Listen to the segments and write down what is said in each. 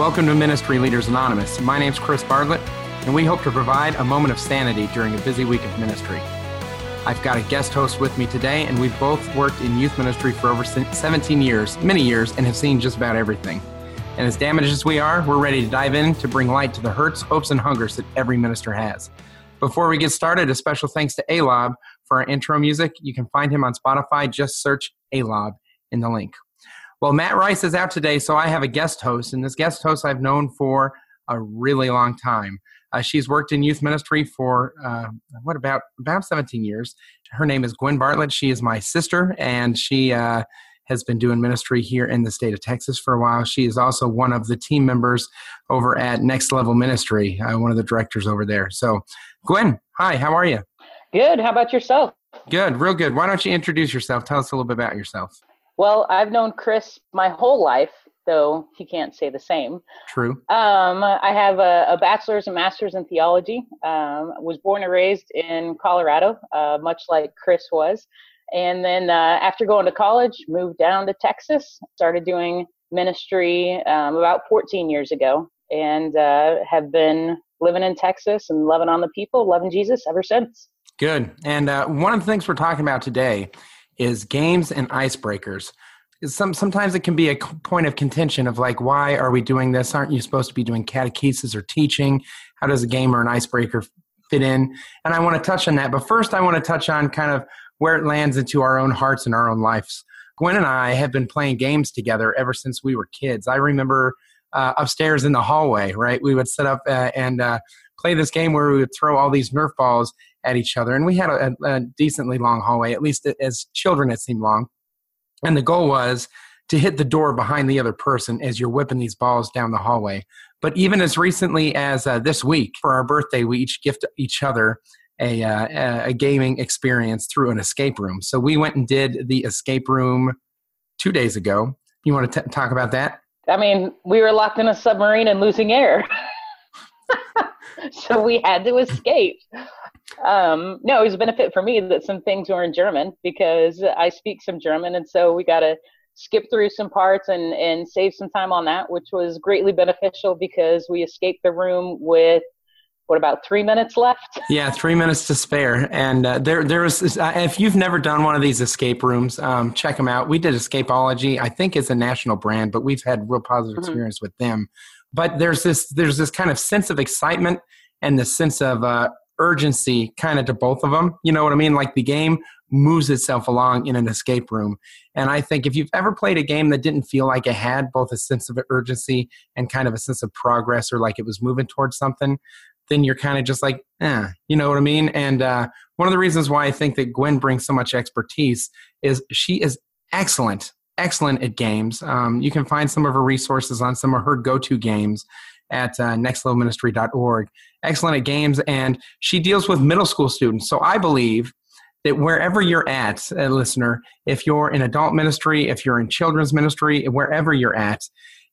Welcome to Ministry Leaders Anonymous. My name's Chris Bartlett, and we hope to provide a moment of sanity during a busy week of ministry. I've got a guest host with me today, and we've both worked in youth ministry for over 17 years, many years, and have seen just about everything. And as damaged as we are, we're ready to dive in to bring light to the hurts, hopes, and hungers that every minister has. Before we get started, a special thanks to Alob for our intro music. You can find him on Spotify. Just search Alob in the link. Well, Matt Rice is out today, so I have a guest host, and this guest host I've known for a really long time. Uh, she's worked in youth ministry for uh, what about about 17 years. Her name is Gwen Bartlett. She is my sister, and she uh, has been doing ministry here in the state of Texas for a while. She is also one of the team members over at Next Level Ministry, uh, one of the directors over there. So, Gwen, hi, how are you? Good. How about yourself? Good, real good. Why don't you introduce yourself? Tell us a little bit about yourself. Well, I've known Chris my whole life, though he can't say the same. True. Um, I have a, a, bachelor's and master's in theology. Um, was born and raised in Colorado, uh, much like Chris was. And then uh, after going to college, moved down to Texas, started doing ministry um, about 14 years ago, and uh, have been living in Texas and loving on the people, loving Jesus ever since. Good. And uh, one of the things we're talking about today is games and icebreakers. Some sometimes it can be a point of contention of like, why are we doing this? Aren't you supposed to be doing catechesis or teaching? How does a game or an icebreaker fit in? And I want to touch on that. But first, I want to touch on kind of where it lands into our own hearts and our own lives. Gwen and I have been playing games together ever since we were kids. I remember uh, upstairs in the hallway, right? We would set up uh, and uh, play this game where we would throw all these Nerf balls at each other. And we had a, a decently long hallway, at least as children, it seemed long. And the goal was to hit the door behind the other person as you're whipping these balls down the hallway. But even as recently as uh, this week, for our birthday, we each gift each other a, uh, a gaming experience through an escape room. So we went and did the escape room two days ago. You want to t- talk about that? I mean, we were locked in a submarine and losing air. so we had to escape. Um, no, it was a benefit for me that some things were in German because I speak some German, and so we got to skip through some parts and and save some time on that, which was greatly beneficial because we escaped the room with what about three minutes left? Yeah, three minutes to spare. And uh, there, there was. Uh, if you've never done one of these escape rooms, um, check them out. We did Escapeology. I think it's a national brand, but we've had real positive mm-hmm. experience with them. But there's this, there's this kind of sense of excitement and the sense of uh, urgency kind of to both of them. You know what I mean? Like the game moves itself along in an escape room. And I think if you've ever played a game that didn't feel like it had both a sense of urgency and kind of a sense of progress or like it was moving towards something, then you're kind of just like, eh, you know what I mean? And uh, one of the reasons why I think that Gwen brings so much expertise is she is excellent, excellent at games. Um, you can find some of her resources on some of her go to games at uh, nextlevelministry.org. Excellent at games, and she deals with middle school students. So I believe that wherever you're at, a listener, if you're in adult ministry, if you're in children's ministry, wherever you're at,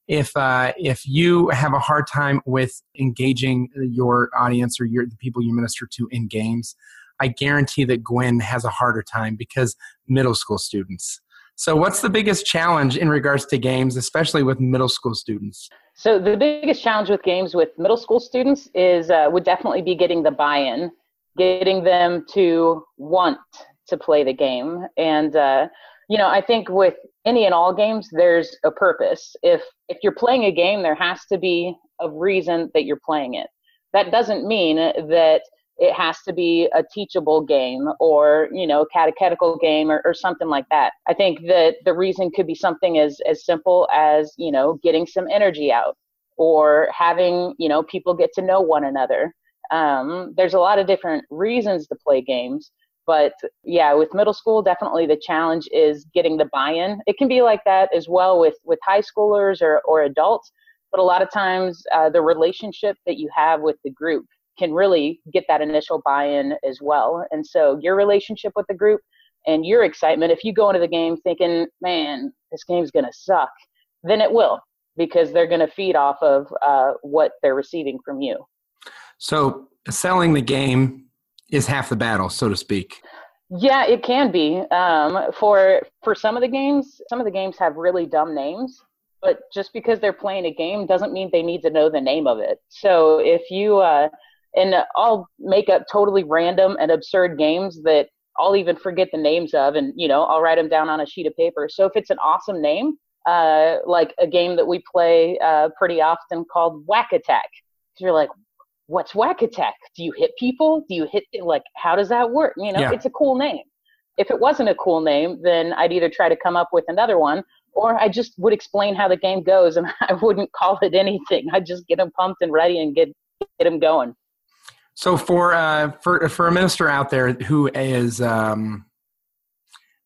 if uh, if you have a hard time with engaging your audience or your the people you minister to in games, I guarantee that Gwen has a harder time because middle school students. So, what's the biggest challenge in regards to games, especially with middle school students? So the biggest challenge with games with middle school students is uh, would definitely be getting the buy-in, getting them to want to play the game. And uh, you know, I think with any and all games, there's a purpose. If if you're playing a game, there has to be a reason that you're playing it. That doesn't mean that it has to be a teachable game or you know catechetical game or, or something like that. I think that the reason could be something as as simple as you know getting some energy out or having you know people get to know one another. Um, there's a lot of different reasons to play games but yeah with middle school definitely the challenge is getting the buy-in. It can be like that as well with with high schoolers or or adults but a lot of times uh, the relationship that you have with the group can really get that initial buy-in as well. And so your relationship with the group and your excitement, if you go into the game thinking, man, this game's going to suck, then it will because they're going to feed off of uh, what they're receiving from you. So selling the game is half the battle, so to speak. Yeah, it can be. Um, for for some of the games, some of the games have really dumb names, but just because they're playing a game doesn't mean they need to know the name of it. So if you uh, and I'll make up totally random and absurd games that I'll even forget the names of, and you know I'll write them down on a sheet of paper. So if it's an awesome name, uh, like a game that we play uh, pretty often called Whack Attack, you're like, what's Whack Attack? Do you hit people? Do you hit like how does that work? You know, yeah. it's a cool name. If it wasn't a cool name, then I'd either try to come up with another one or I just would explain how the game goes and I wouldn't call it anything. I'd just get them pumped and ready and get get them going. So for uh, for for a minister out there who is um,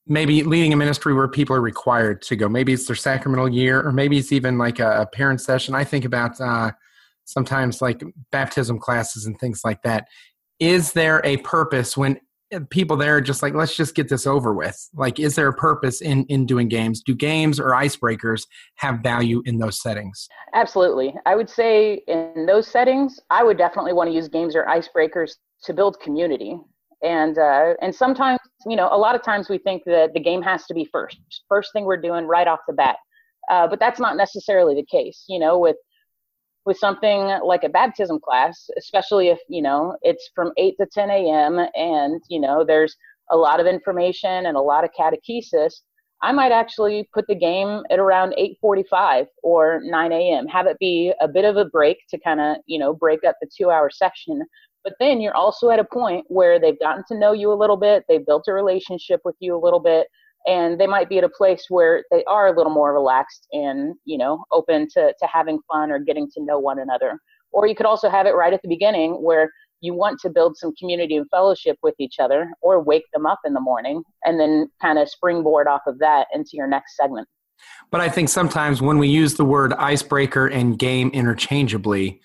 maybe leading a ministry where people are required to go, maybe it's their sacramental year, or maybe it's even like a, a parent session. I think about uh, sometimes like baptism classes and things like that. Is there a purpose when people there are just like let's just get this over with. Like is there a purpose in in doing games? Do games or icebreakers have value in those settings? Absolutely. I would say in those settings i would definitely want to use games or icebreakers to build community. And uh, and sometimes you know a lot of times we think that the game has to be first. First thing we're doing right off the bat. Uh, but that's not necessarily the case you know with with something like a baptism class, especially if, you know, it's from 8 to 10 a.m. and, you know, there's a lot of information and a lot of catechesis, I might actually put the game at around 8:45 or 9 a.m. Have it be a bit of a break to kind of, you know, break up the 2-hour section. But then you're also at a point where they've gotten to know you a little bit, they've built a relationship with you a little bit, and they might be at a place where they are a little more relaxed and you know open to, to having fun or getting to know one another. Or you could also have it right at the beginning where you want to build some community and fellowship with each other or wake them up in the morning and then kind of springboard off of that into your next segment. But i think sometimes when we use the word icebreaker and game interchangeably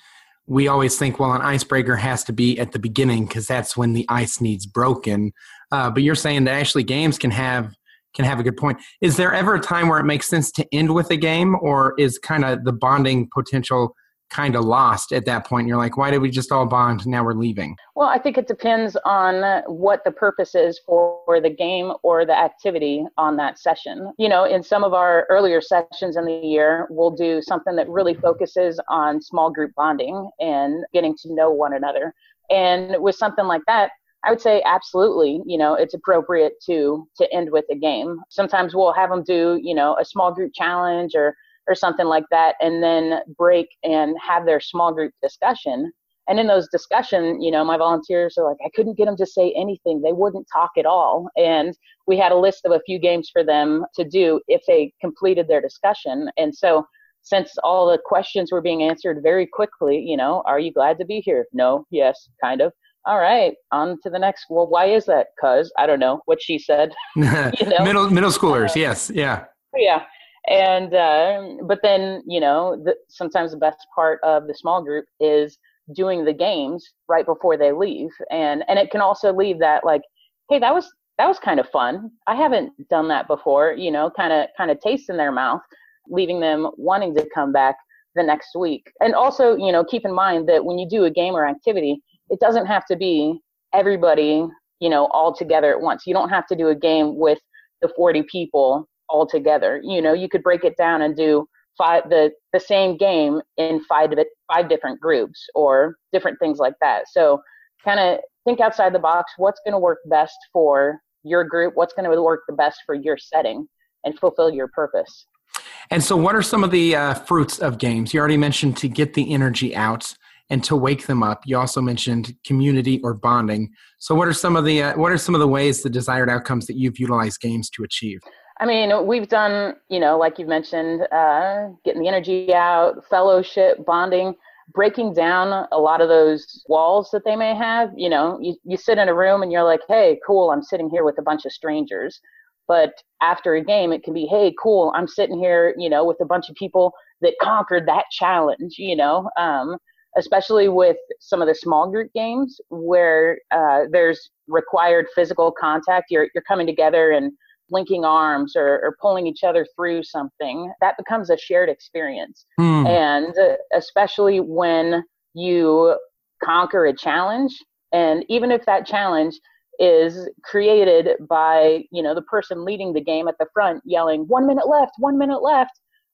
we always think well an icebreaker has to be at the beginning because that's when the ice needs broken. Uh, but you're saying that actually games can have can have a good point. Is there ever a time where it makes sense to end with a game, or is kind of the bonding potential kind of lost at that point? You're like, why did we just all bond? Now we're leaving. Well, I think it depends on what the purpose is for the game or the activity on that session. You know, in some of our earlier sessions in the year, we'll do something that really focuses on small group bonding and getting to know one another. And with something like that, I would say absolutely, you know, it's appropriate to to end with a game. Sometimes we'll have them do, you know, a small group challenge or or something like that and then break and have their small group discussion. And in those discussion, you know, my volunteers are like, I couldn't get them to say anything. They wouldn't talk at all. And we had a list of a few games for them to do if they completed their discussion. And so since all the questions were being answered very quickly, you know, are you glad to be here? No, yes, kind of all right, on to the next. Well, why is that? Cause I don't know what she said. you know? middle middle schoolers, uh, yes, yeah, yeah. And uh, but then you know, the, sometimes the best part of the small group is doing the games right before they leave, and and it can also leave that like, hey, that was that was kind of fun. I haven't done that before. You know, kind of kind of taste in their mouth, leaving them wanting to come back the next week. And also, you know, keep in mind that when you do a game or activity, it doesn't have to be everybody, you know, all together at once. You don't have to do a game with the 40 people all together. You know, you could break it down and do five the the same game in five five different groups or different things like that. So kind of think outside the box. What's going to work best for your group? What's going to work the best for your setting and fulfill your purpose? And so, what are some of the uh, fruits of games? You already mentioned to get the energy out and to wake them up. You also mentioned community or bonding. So, what are some of the uh, what are some of the ways the desired outcomes that you've utilized games to achieve? I mean, we've done, you know, like you've mentioned, uh, getting the energy out, fellowship, bonding, breaking down a lot of those walls that they may have. You know, you, you sit in a room and you're like, hey, cool, I'm sitting here with a bunch of strangers. But after a game, it can be, hey, cool, I'm sitting here, you know, with a bunch of people that conquered that challenge, you know. Um, especially with some of the small group games where uh, there's required physical contact. You're you're coming together and linking arms or, or pulling each other through something. That becomes a shared experience, hmm. and especially when you conquer a challenge, and even if that challenge is created by you know the person leading the game at the front yelling one minute left one minute left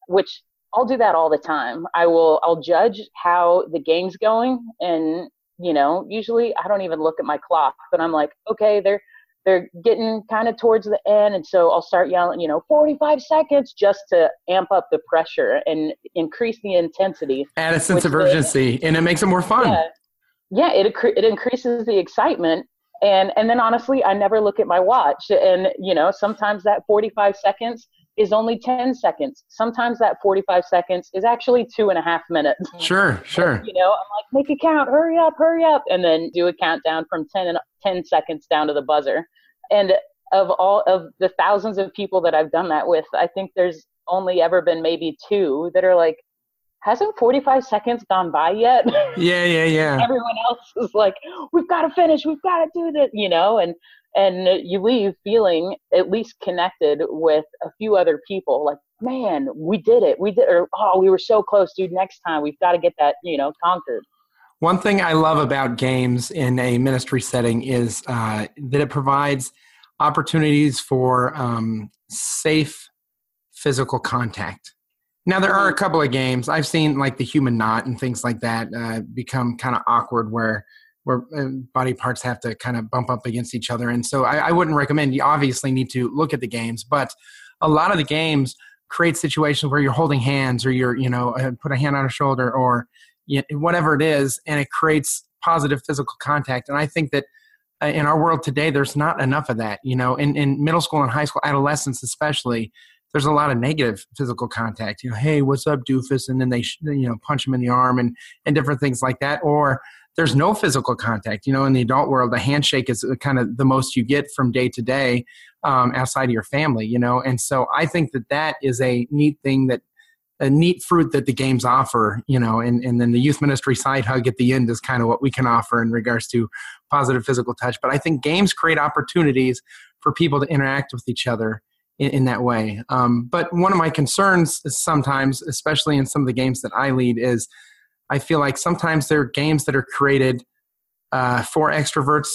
which I'll do that all the time. I will I'll judge how the game's going and you know, usually I don't even look at my clock, but I'm like, okay, they're they're getting kind of towards the end and so I'll start yelling, you know, 45 seconds just to amp up the pressure and increase the intensity. Add a sense of urgency and it makes it more fun. Yeah. Yeah, it it increases the excitement and and then honestly, I never look at my watch and you know, sometimes that 45 seconds is only 10 seconds. Sometimes that 45 seconds is actually two and a half minutes. Sure, sure. you know, I'm like, make a count, hurry up, hurry up, and then do a countdown from 10, and 10 seconds down to the buzzer. And of all of the thousands of people that I've done that with, I think there's only ever been maybe two that are like, hasn't 45 seconds gone by yet? Yeah, yeah, yeah. Everyone else is like, we've got to finish, we've got to do this, you know, and and you leave feeling at least connected with a few other people like man we did it we did or oh we were so close dude next time we've got to get that you know conquered one thing i love about games in a ministry setting is uh, that it provides opportunities for um, safe physical contact now there are a mm-hmm. couple of games i've seen like the human knot and things like that uh, become kind of awkward where where uh, body parts have to kind of bump up against each other. And so I, I, wouldn't recommend. You obviously need to look at the games, but a lot of the games create situations where you're holding hands or you're you know uh, put a hand on a shoulder or you know, whatever it is, and it creates positive physical contact. And I think that uh, in our world today, there's not enough of that. You know, in, in middle school and high school, adolescents especially. There's a lot of negative physical contact. You know, hey, what's up, doofus? And then they, you know, punch him in the arm and and different things like that. Or there's no physical contact. You know, in the adult world, the handshake is kind of the most you get from day to day um, outside of your family. You know, and so I think that that is a neat thing that a neat fruit that the games offer, you know, and, and then the youth ministry side hug at the end is kind of what we can offer in regards to positive physical touch. But I think games create opportunities for people to interact with each other in, in that way. Um, but one of my concerns sometimes, especially in some of the games that I lead, is I feel like sometimes there are games that are created uh, for extroverts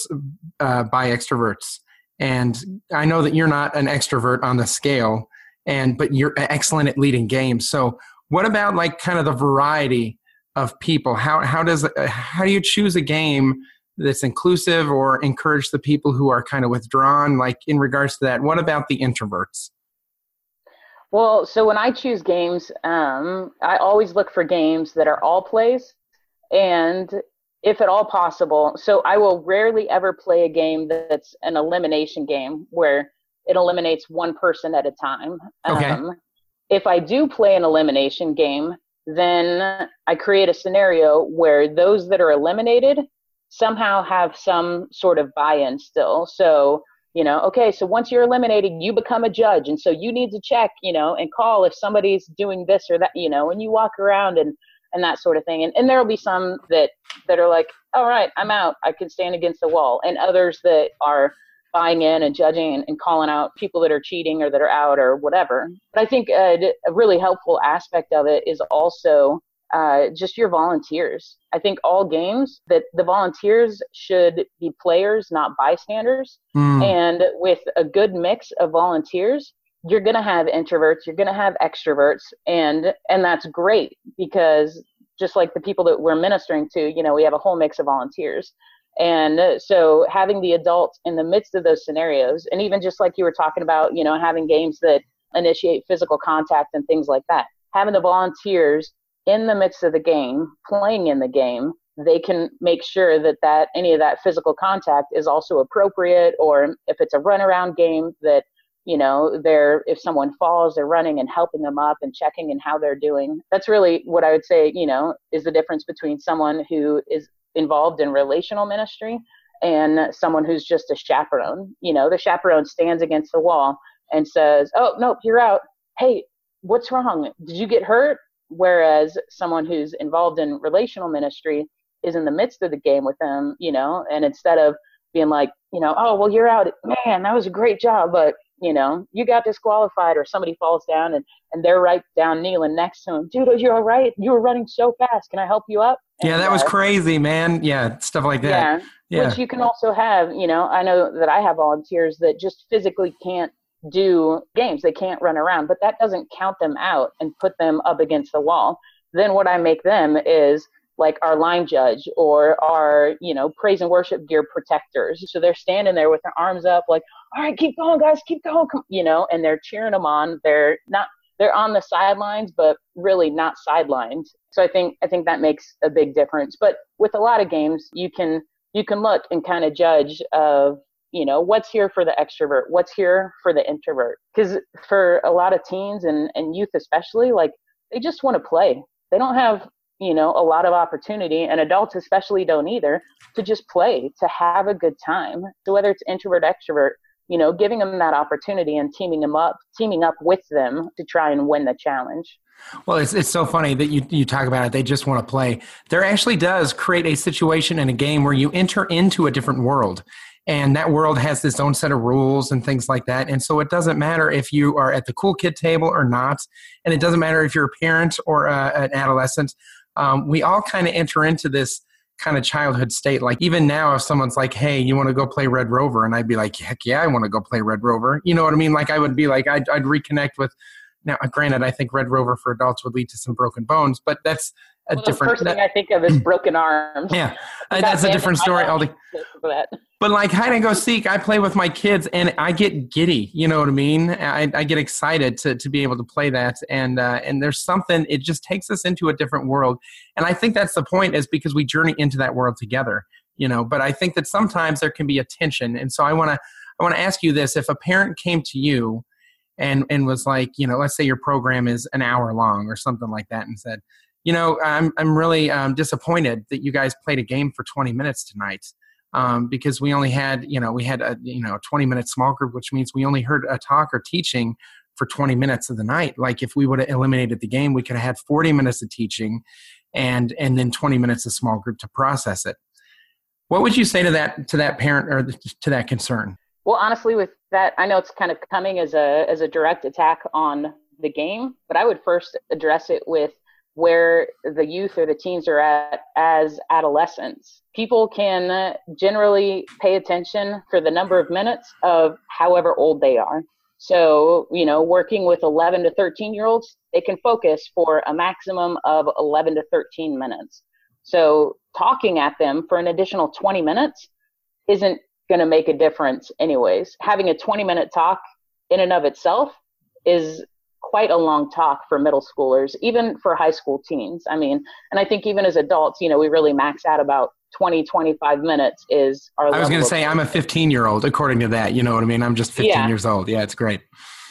uh, by extroverts. And I know that you're not an extrovert on the scale, and but you're excellent at leading games. So, what about like kind of the variety of people? How how does how do you choose a game that's inclusive or encourage the people who are kind of withdrawn? Like in regards to that, what about the introverts? Well, so when I choose games, um, I always look for games that are all plays, and if at all possible, so I will rarely ever play a game that's an elimination game where it eliminates one person at a time. Okay. Um, if I do play an elimination game, then I create a scenario where those that are eliminated somehow have some sort of buy-in still. So you know okay so once you're eliminated you become a judge. And so you need to check you know and call if somebody's doing this or that you know and you walk around and and that sort of thing. And, and there'll be some that that are like all right i'm out. I can stand against the wall. And others that are buying in and judging and, and calling out people that are cheating or that are out or whatever. But i think a, a really helpful aspect of it is also uh, just your volunteers. I think all games that the volunteers should be players, not bystanders. Mm. And with a good mix of volunteers, you're going to have introverts, you're going to have extroverts, and and that's great because just like the people that we're ministering to, you know, we have a whole mix of volunteers. And so having the adults in the midst of those scenarios, and even just like you were talking about, you know, having games that initiate physical contact and things like that, having the volunteers in the midst of the game, playing in the game, they can make sure that that any of that physical contact is also appropriate or if it's a runaround game that you know they're if someone falls they're running and helping them up and checking and how they're doing. That's really what i would say you know is the difference between someone who is involved in relational ministry and someone who's just a chaperone. You know the chaperone stands against the wall and says oh nope you're out. Hey what's wrong? Did you get hurt Whereas someone who's involved in relational ministry is in the midst of the game with them, you know, and instead of being like, you know, oh, well, you're out, man, that was a great job, but, you know, you got disqualified or somebody falls down and, and they're right down kneeling next to him. Dude, are you're all right. You were running so fast. Can I help you up? And, yeah, that was uh, crazy, man. Yeah, stuff like that. Yeah, yeah. Which you can also have, you know, I know that I have volunteers that just physically can't do games. They can't run around, but that doesn't count them out and put them up against the wall. Then what I make them is like our line judge or our, you know, praise and worship gear protectors. So they're standing there with their arms up, like, all right, keep going, guys, keep going, you know, and they're cheering them on. They're not, they're on the sidelines, but really not sidelined. So I think, I think that makes a big difference. But with a lot of games, you can, you can look and kind of judge of, you know, what's here for the extrovert, what's here for the introvert. Because for a lot of teens and, and youth especially, like they just want to play. They don't have you know a lot of opportunity and adults especially don't either to just play to have a good time so whether it's introvert extrovert you know giving them that opportunity and teaming them up teaming up with them to try and win the challenge well, it's, it's so funny that you, you talk about it. They just want to play. There actually does create a situation in a game where you enter into a different world. And that world has its own set of rules and things like that. And so it doesn't matter if you are at the cool kid table or not. And it doesn't matter if you're a parent or uh, an adolescent um, we all kind of enter into this kind of childhood state. Like even now, if someone's like, "Hey, you want to go play Red Rover?" and I'd be like, "Heck yeah, I want to go play Red Rover." You know what I mean? Like I would be like, I'd, I'd reconnect with. Now, uh, granted, I think Red Rover for adults would lead to some broken bones, but that's a well, different. The first that, thing I think of is hmm. broken arms. Yeah, uh, that's a different story. All the, but like hide and go seek, I play with my kids and I get giddy. You know what I mean? I, I get excited to, to be able to play that. And, uh, and there's something, it just takes us into a different world. And I think that's the point is because we journey into that world together, you know, but I think that sometimes there can be a tension. And so I want to, I want to ask you this. If a parent came to you and, and was like, you know, let's say your program is an hour long or something like that and said, you know, I'm, I'm really um, disappointed that you guys played a game for 20 minutes tonight um, because we only had you know we had a you know a 20 minute small group which means we only heard a talk or teaching for 20 minutes of the night. Like if we would have eliminated the game we could have had 40 minutes of teaching and and then 20 minutes of small group to process it. What would you say to that to that parent or to that concern? Well honestly with that i know it's kind of coming as a as a direct attack on the game but i would first address it with where the youth or the teens are at as adolescents. People can generally pay attention for the number of minutes of however old they are. So, you know, working with 11 to 13 year olds, they can focus for a maximum of 11 to 13 minutes. So, talking at them for an additional 20 minutes isn't going to make a difference, anyways. Having a 20 minute talk in and of itself is quite a long talk for middle schoolers, even for high school teens. I mean, and I think even as adults, you know, we really max out about 20, 25 minutes is our. I was going to say, I'm a 15 year old, according to that. You know what I mean? I'm just 15 yeah. years old. Yeah, it's great.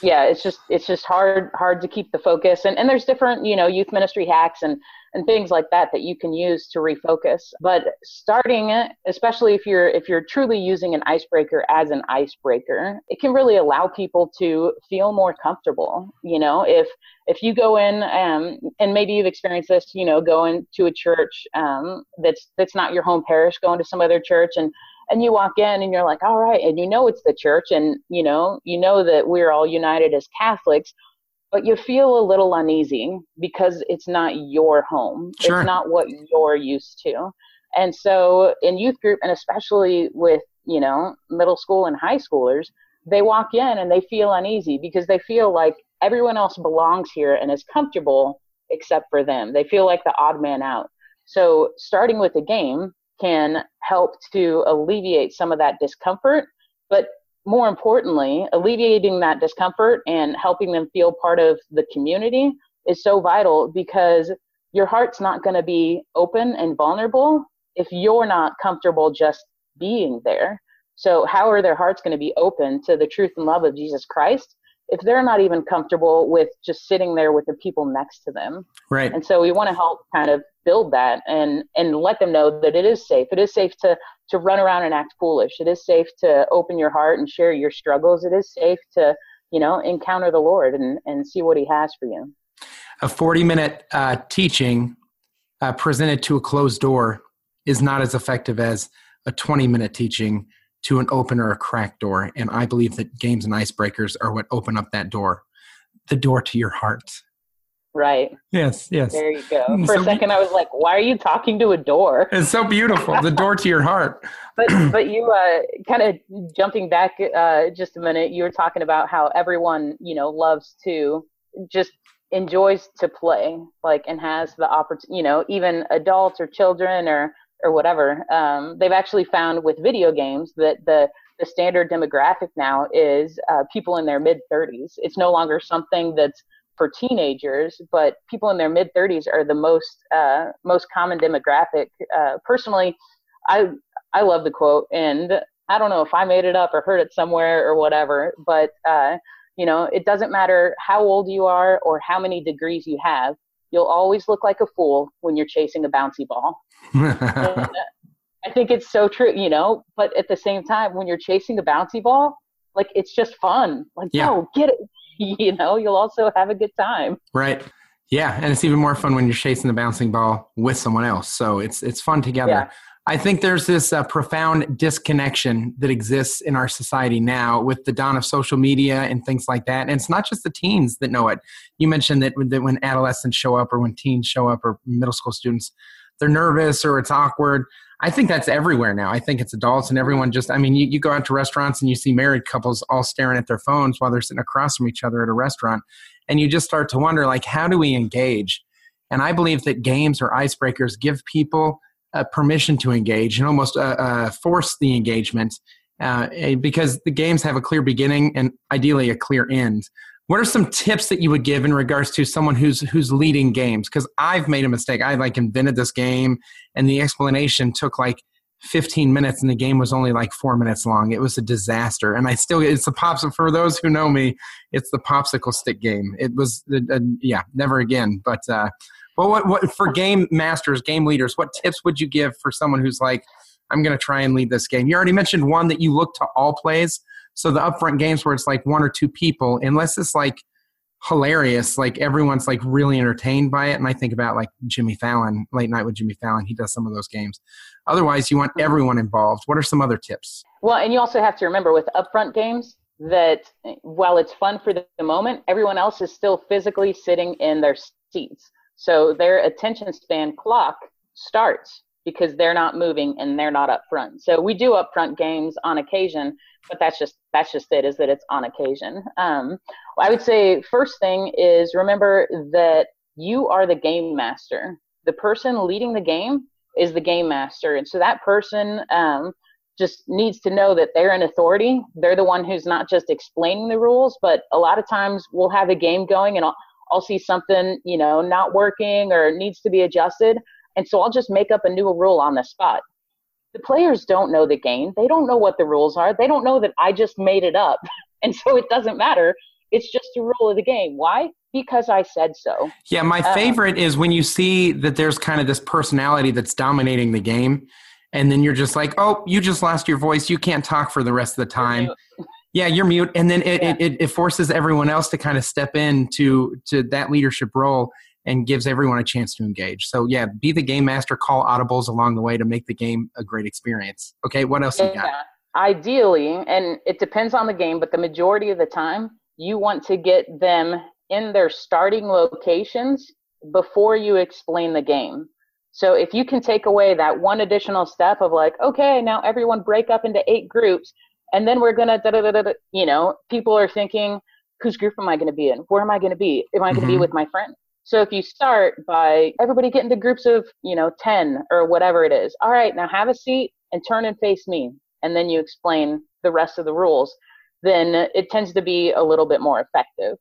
Yeah, it's just it's just hard hard to keep the focus, and and there's different you know youth ministry hacks and and things like that that you can use to refocus. But starting it, especially if you're if you're truly using an icebreaker as an icebreaker, it can really allow people to feel more comfortable. You know, if if you go in um, and maybe you've experienced this, you know, going to a church um, that's that's not your home parish, going to some other church and and you walk in and you're like all right and you know it's the church and you know you know that we're all united as catholics but you feel a little uneasy because it's not your home. Sure. It's not what you're used to. And so in youth group and especially with, you know, middle school and high schoolers, they walk in and they feel uneasy because they feel like everyone else belongs here and is comfortable except for them. They feel like the odd man out. So starting with the game can help to alleviate some of that discomfort, but more importantly, alleviating that discomfort and helping them feel part of the community is so vital because your heart's not going to be open and vulnerable if you're not comfortable just being there. So, how are their hearts going to be open to the truth and love of Jesus Christ if they're not even comfortable with just sitting there with the people next to them? Right. And so, we want to help kind of build that and and let them know that it is safe. It is safe to to run around and act foolish. It is safe to open your heart and share your struggles. It is safe to, you know, encounter the Lord and, and see what He has for you. A 40 minute uh, teaching uh, presented to a closed door is not as effective as a 20 minute teaching to an open or a cracked door. And I believe that games and icebreakers are what open up that door, the door to your heart. Right. Yes, yes. There you go. For so a second, I was like, why are you talking to a door? It's so beautiful. the door to your heart. But, but you, uh, kind of jumping back uh, just a minute, you were talking about how everyone, you know, loves to just enjoys to play, like, and has the opportunity, you know, even adults or children or, or whatever. Um, they've actually found with video games that the, the standard demographic now is uh, people in their mid 30s. It's no longer something that's for teenagers, but people in their mid 30s are the most uh, most common demographic. Uh, personally, I I love the quote, and I don't know if I made it up or heard it somewhere or whatever, but uh, you know, it doesn't matter how old you are or how many degrees you have. You'll always look like a fool when you're chasing a bouncy ball. and, I think it's so true, you know. But at the same time, when you're chasing a bouncy ball, like it's just fun. Like, yeah. no, get it, you know, you'll also have a good time. Right. Yeah, and it's even more fun when you're chasing the bouncing ball with someone else. So it's it's fun together. Yeah. I think there's this uh, profound disconnection that exists in our society now with the dawn of social media and things like that. And it's not just the teens that know it. You mentioned that, that when adolescents show up or when teens show up or middle school students, they're nervous or it's awkward. I think that's everywhere now. I think it's adults and everyone just, I mean, you, you go out to restaurants and you see married couples all staring at their phones while they're sitting across from each other at a restaurant. And you just start to wonder, like, how do we engage? And I believe that games or icebreakers give people uh, permission to engage and almost uh, uh, force the engagement uh, because the games have a clear beginning and ideally a clear end. What are some tips that you would give in regards to someone who's who's leading games? Because I've made a mistake. I like invented this game, and the explanation took like 15 minutes, and the game was only like four minutes long. It was a disaster, and I still it's the pops. For those who know me, it's the popsicle stick game. It was uh, yeah, never again. But uh, well, what what for game masters, game leaders? What tips would you give for someone who's like, I'm going to try and lead this game? You already mentioned one that you look to all plays so the upfront games where it's like one or two people, unless it's like hilarious, like everyone's like really entertained by it. And I think about like Jimmy Fallon, Late Night with Jimmy Fallon. He does some of those games. Otherwise, you want everyone involved. What are some other tips? Well, and you also have to remember with upfront games that eh, while it's fun for the moment, everyone else is still physically sitting in their seats. So their attention span clock starts because they're not moving and they're not up front. So we do up front games on occasion, but that's just that's just it is that it's on occasion. Um, i would say first thing is remember that you are the game master. The person leading the game is the game master. And so that person um, just needs to know that they're an authority. They're the one who's not just explaining the rules but a lot of times we'll have a game going and I'll, I'll see something you know not working or needs to be adjusted and so i'll just make up a new rule on the spot the players don't know the game. They don't know what the rules are. They don't know that I just made it up. And so it doesn't matter. It's just a rule of the game. Why? Because I said so. Yeah, my um, favorite um, is when you see that there's kind of this personality that's dominating the game. And then you're just like, oh, you just lost your voice. You can't talk for the rest of the time. yeah, you're mute. And then it, yeah. it, it forces everyone else to kind of step into to that leadership role and gives everyone a chance to engage. So yeah, be the game master, call audibles along the way to make the game a great experience. Okay, what else yeah. you got? Ideally, and it depends on the game, but the majority of the time, you want to get them in their starting locations before you explain the game. So if you can take away that one additional step of like, okay, now everyone break up into eight groups, and then we're gonna, you know, people are thinking, whose group am I going to be in? Where am I going to be? Am I going to mm-hmm. be with my friend? So if you start by everybody get into groups of, you know, 10 or whatever it is. All right, now have a seat and turn and face me. And then you explain the rest of the rules. Then it tends to be a little bit more effective.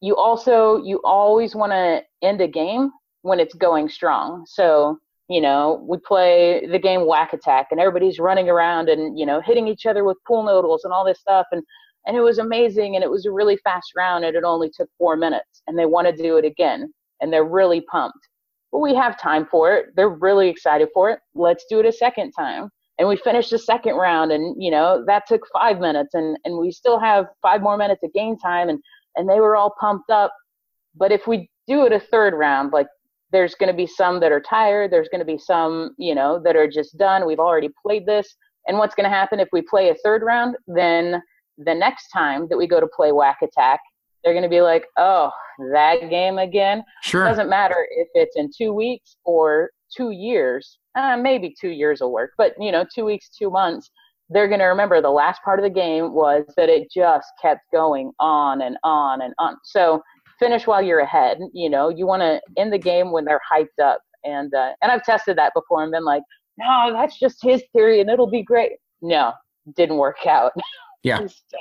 You also, you always want to end a game when it's going strong. So, you know, we play the game Whack Attack and everybody's running around and, you know, hitting each other with pool noodles and all this stuff. And and it was amazing and it was a really fast round and it only took four minutes and they want to do it again and they're really pumped. But we have time for it. They're really excited for it. Let's do it a second time. And we finished the second round and you know, that took five minutes and, and we still have five more minutes of game time and, and they were all pumped up. But if we do it a third round, like there's going to be some that are tired. There's going to be some, you know, that are just done. We've already played this. And what's going to happen if we play a third round? Then the next time that we go to play Whack Attack, they're going to be like, oh, that game again. Sure. It doesn't matter if it's in two weeks or two years. Uh, maybe two years will work, but you know, two weeks, two months. They're going to remember the last part of the game was that it just kept going on and on and on. So finish while you're ahead. You know, you want to end the game when they're hyped up. And uh, and I've tested that before and been like, no, that's just his theory and it'll be great. No, didn't work out. Yeah. so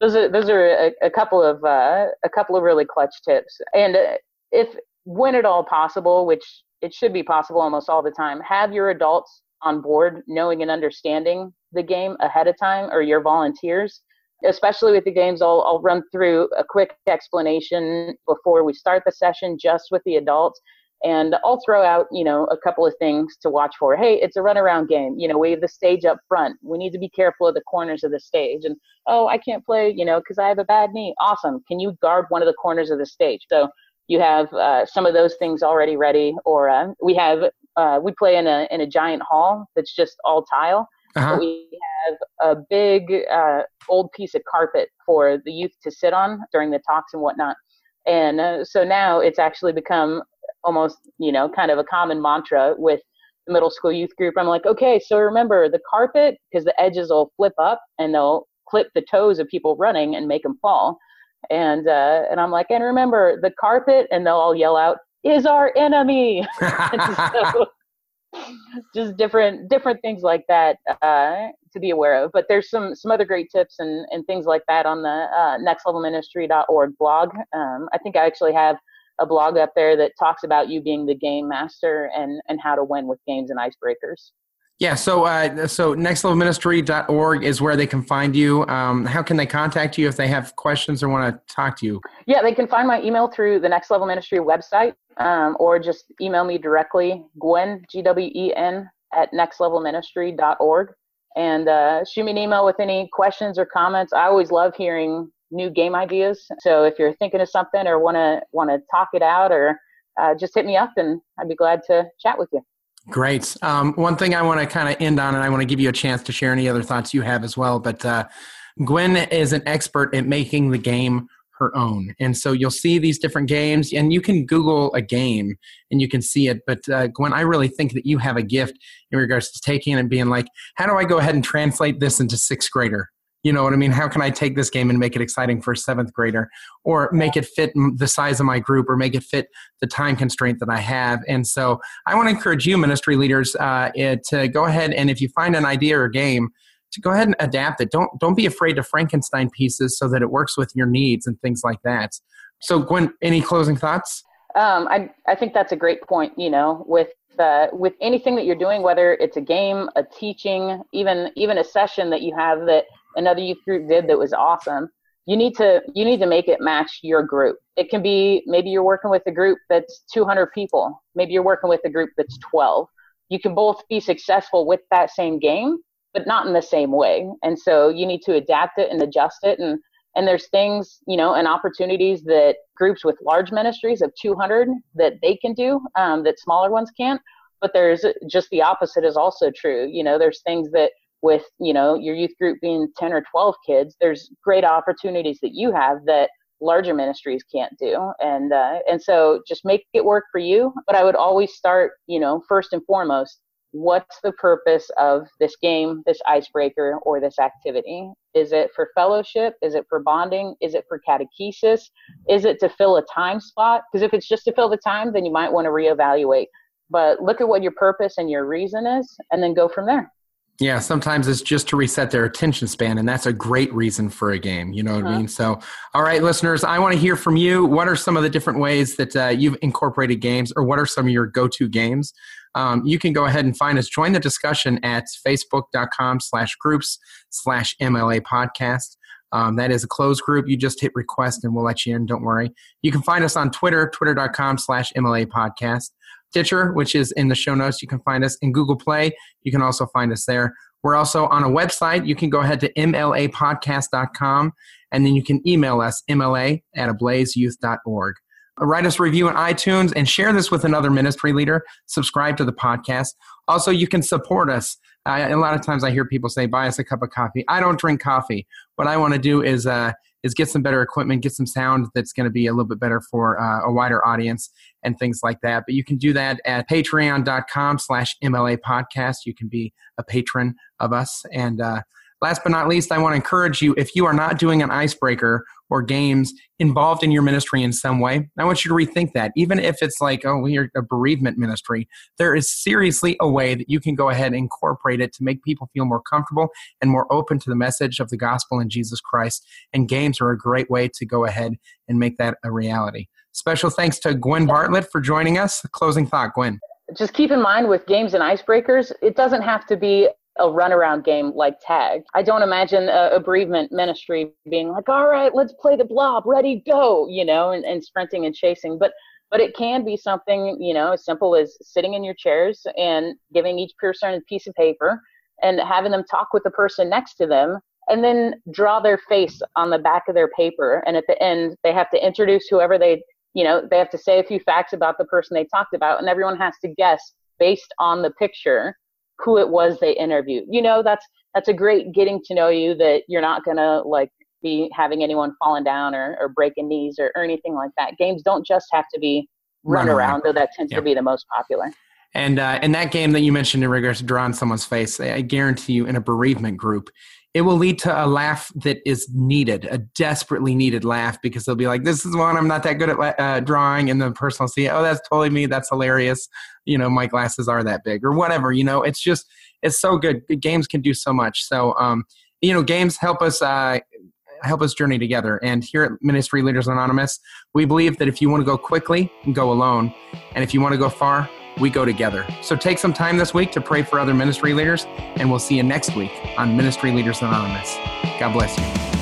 those are those are a, a couple of uh, a couple of really clutch tips. And uh, if when at all possible, which it should be possible almost all the time, have your adults on board, knowing and understanding the game ahead of time, or your volunteers. Especially with the games, I'll, I'll run through a quick explanation before we start the session, just with the adults, and I'll throw out, you know, a couple of things to watch for. Hey, it's a runaround game. You know, we have the stage up front. We need to be careful of the corners of the stage. And oh, I can't play, you know, because I have a bad knee. Awesome. Can you guard one of the corners of the stage? So you have uh, some of those things already ready. Or uh, we have uh, we play in a in a giant hall that's just all tile. Uh-huh. we have a big uh, old piece of carpet for the youth to sit on during the talks and whatnot. And uh, so now it's actually become almost, you know, kind of a common mantra with the middle school youth group. I'm like, okay, so remember the carpet, because the edges will flip up and they'll clip the toes of people running and make them fall. And uh, and I'm like, and remember the carpet, and they'll all yell out, "Is our enemy." so, just different different things like that uh, to be aware of. But there's some some other great tips and, and things like that on the uh, nextlevelministry.org blog. Um, I think I actually have a blog up there that talks about you being the game master and and how to win with games and icebreakers. Yeah, so uh, so nextlevelministry.org is where they can find you. Um, how can they contact you if they have questions or want to talk to you? Yeah, they can find my email through the Next Level Ministry website, um, or just email me directly, Gwen G W E N at nextlevelministry.org, and uh, shoot me an email with any questions or comments. I always love hearing new game ideas. So if you're thinking of something or want to want to talk it out or uh, just hit me up and I'd be glad to chat with you. Great. Um, one thing I want to kind of end on, and I want to give you a chance to share any other thoughts you have as well. But uh, Gwen is an expert at making the game her own. And so you'll see these different games, and you can Google a game and you can see it. But uh, Gwen, I really think that you have a gift in regards to taking and being like, how do I go ahead and translate this into sixth grader? You know what I mean? How can I take this game and make it exciting for a seventh grader, or make it fit the size of my group, or make it fit the time constraint that I have? And so, I want to encourage you, ministry leaders, uh, to go ahead and if you find an idea or game, to go ahead and adapt it. Don't don't be afraid to Frankenstein pieces so that it works with your needs and things like that. So, Gwen, any closing thoughts? Um, I I think that's a great point. You know, with uh, with anything that you're doing, whether it's a game, a teaching, even even a session that you have that another youth group did that was awesome you need to you need to make it match your group. It can be maybe you're working with a group that's 200 people maybe you're working with a group that's 12 you can both be successful with that same game but not in the same way. And so you need to adapt it and adjust it. And and there's things you know and opportunities that groups with large ministries of 200 that they can do um, that smaller ones can't. But there's just the opposite is also true. You know there's things that with you know your youth group being 10 or 12 kids there's great opportunities that you have that larger ministries can't do. And uh, and so just make it work for you. But i would always start you know first and foremost what's the purpose of this game this icebreaker or this activity? Is it for fellowship? Is it for bonding? Is it for catechesis? Is it to fill a time spot? Because if it's just to fill the time then you might want to reevaluate. But look at what your purpose and your reason is and then go from there yeah, sometimes it's just to reset their attention span, and that's a great reason for a game. You know what uh-huh. I mean? So, all right, listeners, I want to hear from you. What are some of the different ways that uh, you've incorporated games, or what are some of your go to games? Um, you can go ahead and find us. Join the discussion at facebook.com slash groups slash MLA podcast. Um, that is a closed group. You just hit request and we'll let you in. Don't worry. You can find us on Twitter, twitter.com slash MLA podcast. Stitcher, which is in the show notes. You can find us in Google Play. You can also find us there. We're also on a website. You can go ahead to mlapodcast.com and then you can email us, mla at ablazeyouth.org. Write us a review on iTunes and share this with another ministry leader. Subscribe to the podcast. Also, you can support us. A lot of times I hear people say, buy us a cup of coffee. I don't drink coffee. What I want to do is, uh, is get some better equipment, get some sound that's going to be a little bit better for uh, a wider audience and things like that. But you can do that at patreon.com slash MLA podcast. You can be a patron of us. And uh, last but not least, I want to encourage you if you are not doing an icebreaker or games involved in your ministry in some way, I want you to rethink that. Even if it's like, oh, we're a bereavement ministry, there is seriously a way that you can go ahead and incorporate it to make people feel more comfortable and more open to the message of the gospel in Jesus Christ. And games are a great way to go ahead and make that a reality. Special thanks to Gwen Bartlett for joining us. Closing thought, Gwen just keep in mind with games and icebreakers, it doesn't have to be a runaround game like tag. I don't imagine a, a bereavement ministry being like, all right, let's play the blob, ready, go, you know, and, and sprinting and chasing. But but it can be something, you know, as simple as sitting in your chairs and giving each person a piece of paper and having them talk with the person next to them and then draw their face on the back of their paper. And at the end, they have to introduce whoever they, you know, they have to say a few facts about the person they talked about, and everyone has to guess based on the picture who it was they interviewed. You know, that's that's a great getting to know you that you're not gonna like be having anyone falling down or, or breaking knees or, or anything like that. Games don't just have to be run, run around, around, though that tends yep. to be the most popular. And uh, in that game that you mentioned in regards to drawing someone's face, I guarantee you in a bereavement group, it will lead to a laugh that is needed, a desperately needed laugh, because they'll be like, "This is one I'm not that good at uh, drawing," and the person will see, "Oh, that's totally me. That's hilarious." You know, my glasses are that big, or whatever. You know, it's just it's so good. Games can do so much. So, um, you know, games help us uh, help us journey together. And here at Ministry Leaders Anonymous, we believe that if you want to go quickly, go alone, and if you want to go far, we go together. So take some time this week to pray for other ministry leaders, and we'll see you next week on Ministry Leaders Anonymous. God bless you.